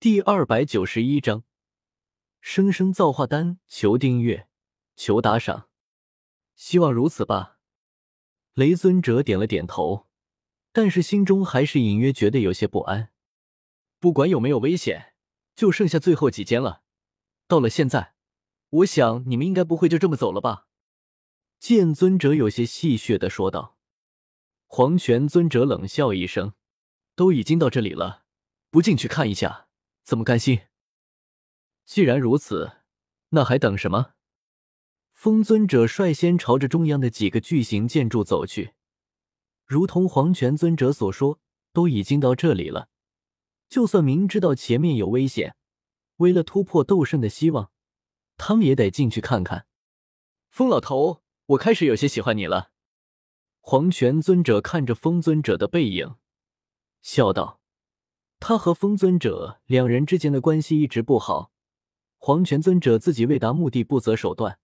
第二百九十一章，生生造化丹。求订阅，求打赏，希望如此吧。雷尊者点了点头，但是心中还是隐约觉得有些不安。不管有没有危险，就剩下最后几间了。到了现在，我想你们应该不会就这么走了吧？剑尊者有些戏谑的说道。黄泉尊者冷笑一声：“都已经到这里了，不进去看一下？”怎么甘心？既然如此，那还等什么？风尊者率先朝着中央的几个巨型建筑走去，如同黄泉尊者所说，都已经到这里了，就算明知道前面有危险，为了突破斗圣的希望，他们也得进去看看。风老头，我开始有些喜欢你了。黄泉尊者看着风尊者的背影，笑道。他和风尊者两人之间的关系一直不好，黄泉尊者自己为达目的不择手段，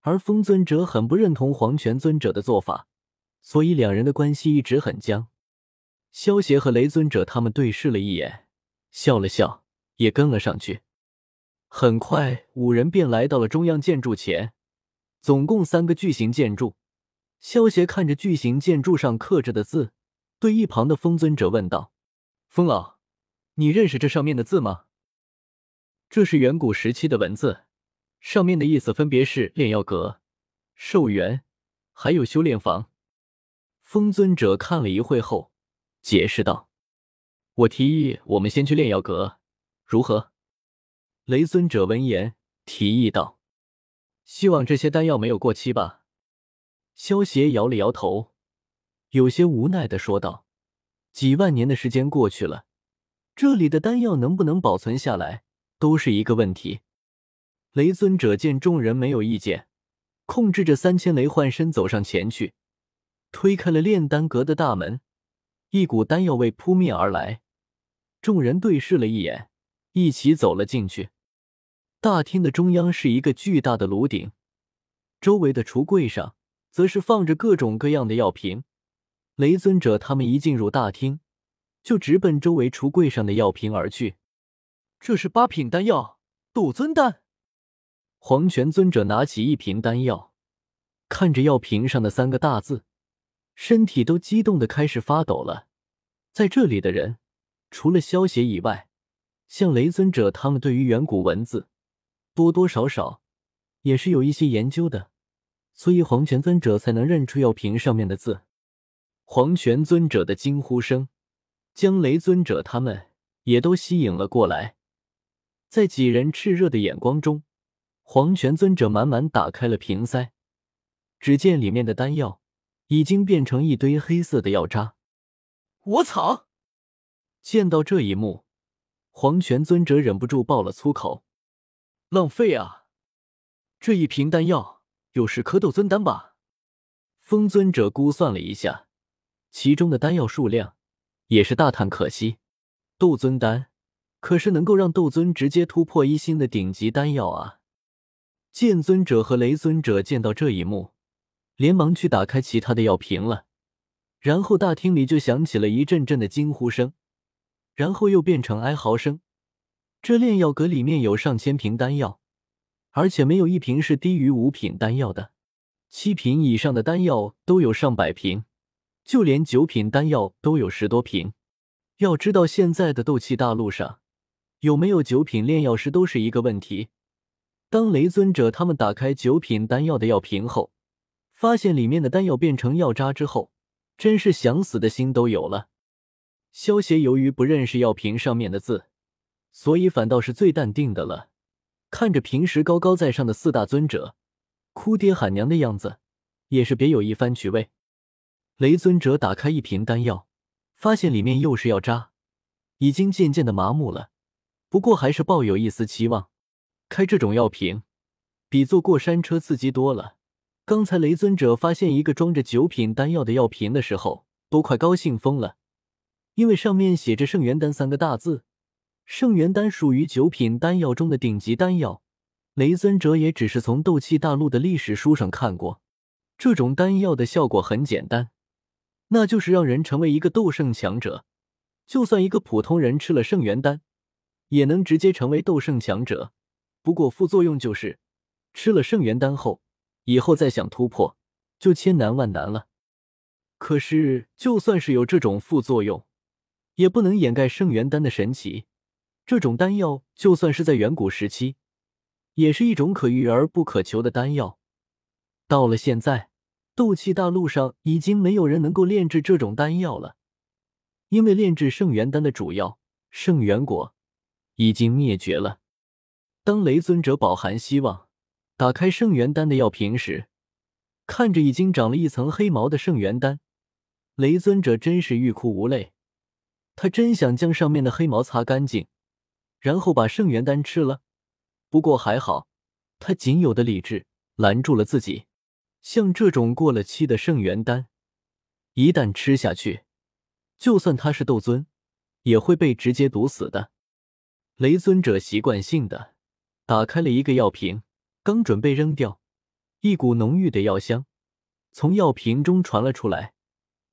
而风尊者很不认同黄泉尊者的做法，所以两人的关系一直很僵。萧协和雷尊者他们对视了一眼，笑了笑，也跟了上去。很快，五人便来到了中央建筑前，总共三个巨型建筑。萧协看着巨型建筑上刻着的字，对一旁的风尊者问道。风老，你认识这上面的字吗？这是远古时期的文字，上面的意思分别是炼药阁、寿元，还有修炼房。风尊者看了一会后，解释道：“我提议我们先去炼药阁，如何？”雷尊者闻言提议道：“希望这些丹药没有过期吧？”萧协摇了摇头，有些无奈的说道。几万年的时间过去了，这里的丹药能不能保存下来，都是一个问题。雷尊者见众人没有意见，控制着三千雷幻身走上前去，推开了炼丹阁的大门，一股丹药味扑面而来。众人对视了一眼，一起走了进去。大厅的中央是一个巨大的炉鼎，周围的橱柜上则是放着各种各样的药瓶。雷尊者他们一进入大厅，就直奔周围橱柜上的药瓶而去。这是八品丹药斗尊丹。黄泉尊者拿起一瓶丹药，看着药瓶上的三个大字，身体都激动的开始发抖了。在这里的人，除了萧协以外，像雷尊者他们，对于远古文字多多少少也是有一些研究的，所以黄泉尊者才能认出药瓶上面的字。黄泉尊者的惊呼声，将雷尊者他们也都吸引了过来。在几人炽热的眼光中，黄泉尊者满满打开了瓶塞，只见里面的丹药已经变成一堆黑色的药渣。我操！见到这一幕，黄泉尊者忍不住爆了粗口：“浪费啊！这一瓶丹药有十颗斗尊丹吧？”风尊者估算了一下。其中的丹药数量，也是大叹可惜。斗尊丹可是能够让斗尊直接突破一星的顶级丹药啊！剑尊者和雷尊者见到这一幕，连忙去打开其他的药瓶了。然后大厅里就响起了一阵阵的惊呼声，然后又变成哀嚎声。这炼药阁里面有上千瓶丹药，而且没有一瓶是低于五品丹药的，七品以上的丹药都有上百瓶。就连九品丹药都有十多瓶，要知道现在的斗气大陆上有没有九品炼药师都是一个问题。当雷尊者他们打开九品丹药的药瓶后，发现里面的丹药变成药渣之后，真是想死的心都有了。萧协由于不认识药瓶上面的字，所以反倒是最淡定的了。看着平时高高在上的四大尊者，哭爹喊娘的样子，也是别有一番趣味。雷尊者打开一瓶丹药，发现里面又是药渣，已经渐渐的麻木了。不过还是抱有一丝期望。开这种药瓶，比坐过山车刺激多了。刚才雷尊者发现一个装着九品丹药的药瓶的时候，都快高兴疯了，因为上面写着“圣元丹”三个大字。圣元丹属于九品丹药中的顶级丹药，雷尊者也只是从斗气大陆的历史书上看过。这种丹药的效果很简单。那就是让人成为一个斗圣强者，就算一个普通人吃了圣元丹，也能直接成为斗圣强者。不过副作用就是吃了圣元丹后，以后再想突破就千难万难了。可是就算是有这种副作用，也不能掩盖圣元丹的神奇。这种丹药就算是在远古时期，也是一种可遇而不可求的丹药。到了现在，斗气大陆上已经没有人能够炼制这种丹药了，因为炼制圣元丹的主药圣元果已经灭绝了。当雷尊者饱含希望打开圣元丹的药瓶时，看着已经长了一层黑毛的圣元丹，雷尊者真是欲哭无泪。他真想将上面的黑毛擦干净，然后把圣元丹吃了。不过还好，他仅有的理智拦住了自己。像这种过了期的圣元丹，一旦吃下去，就算他是斗尊，也会被直接毒死的。雷尊者习惯性的。打开了一个药瓶，刚准备扔掉，一股浓郁的药香从药瓶中传了出来，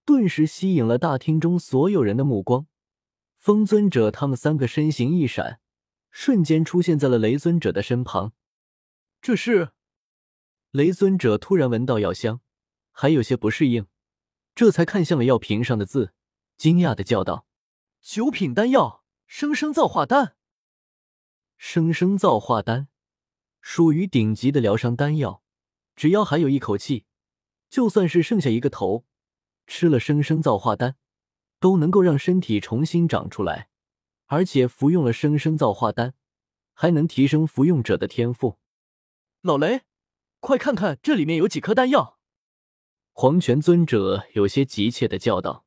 顿时吸引了大厅中所有人的目光。风尊者他们三个身形一闪，瞬间出现在了雷尊者的身旁。这是雷尊者突然闻到药香，还有些不适应，这才看向了药瓶上的字，惊讶的叫道：“九品丹药，生生造化丹。”生生造化丹属于顶级的疗伤丹药，只要还有一口气，就算是剩下一个头，吃了生生造化丹，都能够让身体重新长出来。而且服用了生生造化丹，还能提升服用者的天赋。老雷，快看看这里面有几颗丹药！黄泉尊者有些急切的叫道：“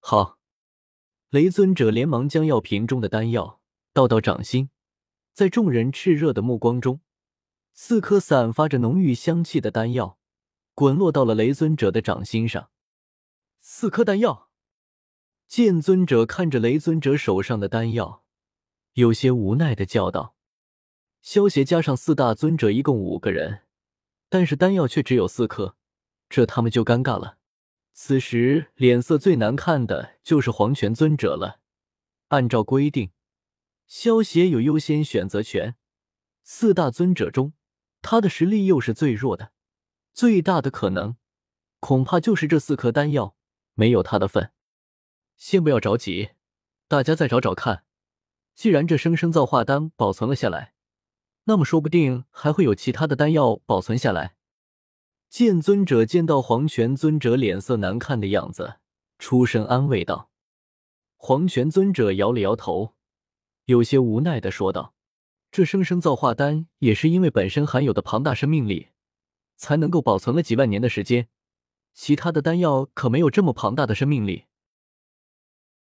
好！”雷尊者连忙将药瓶中的丹药倒到掌心。在众人炽热的目光中，四颗散发着浓郁香气的丹药滚落到了雷尊者的掌心上。四颗丹药，剑尊者看着雷尊者手上的丹药，有些无奈的叫道：“萧协加上四大尊者一共五个人，但是丹药却只有四颗，这他们就尴尬了。”此时脸色最难看的就是黄泉尊者了。按照规定。萧协有优先选择权，四大尊者中，他的实力又是最弱的，最大的可能，恐怕就是这四颗丹药没有他的份。先不要着急，大家再找找看。既然这生生造化丹保存了下来，那么说不定还会有其他的丹药保存下来。剑尊者见到黄泉尊者脸色难看的样子，出声安慰道。黄泉尊者摇了摇头。有些无奈的说道：“这生生造化丹也是因为本身含有的庞大生命力，才能够保存了几万年的时间。其他的丹药可没有这么庞大的生命力。”